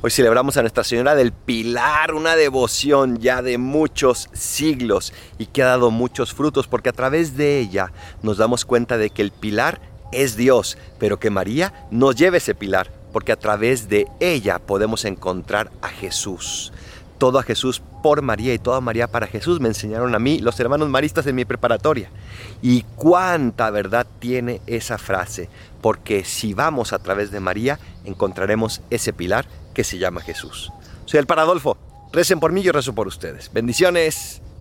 Hoy celebramos a Nuestra Señora del Pilar, una devoción ya de muchos siglos y que ha dado muchos frutos porque a través de ella nos damos cuenta de que el pilar es Dios, pero que María nos lleva ese pilar porque a través de ella podemos encontrar a Jesús. Todo a Jesús por María y toda María para Jesús me enseñaron a mí los hermanos maristas en mi preparatoria. Y cuánta verdad tiene esa frase, porque si vamos a través de María encontraremos ese pilar que se llama Jesús. Soy el Paradolfo. Recen por mí, yo rezo por ustedes. Bendiciones.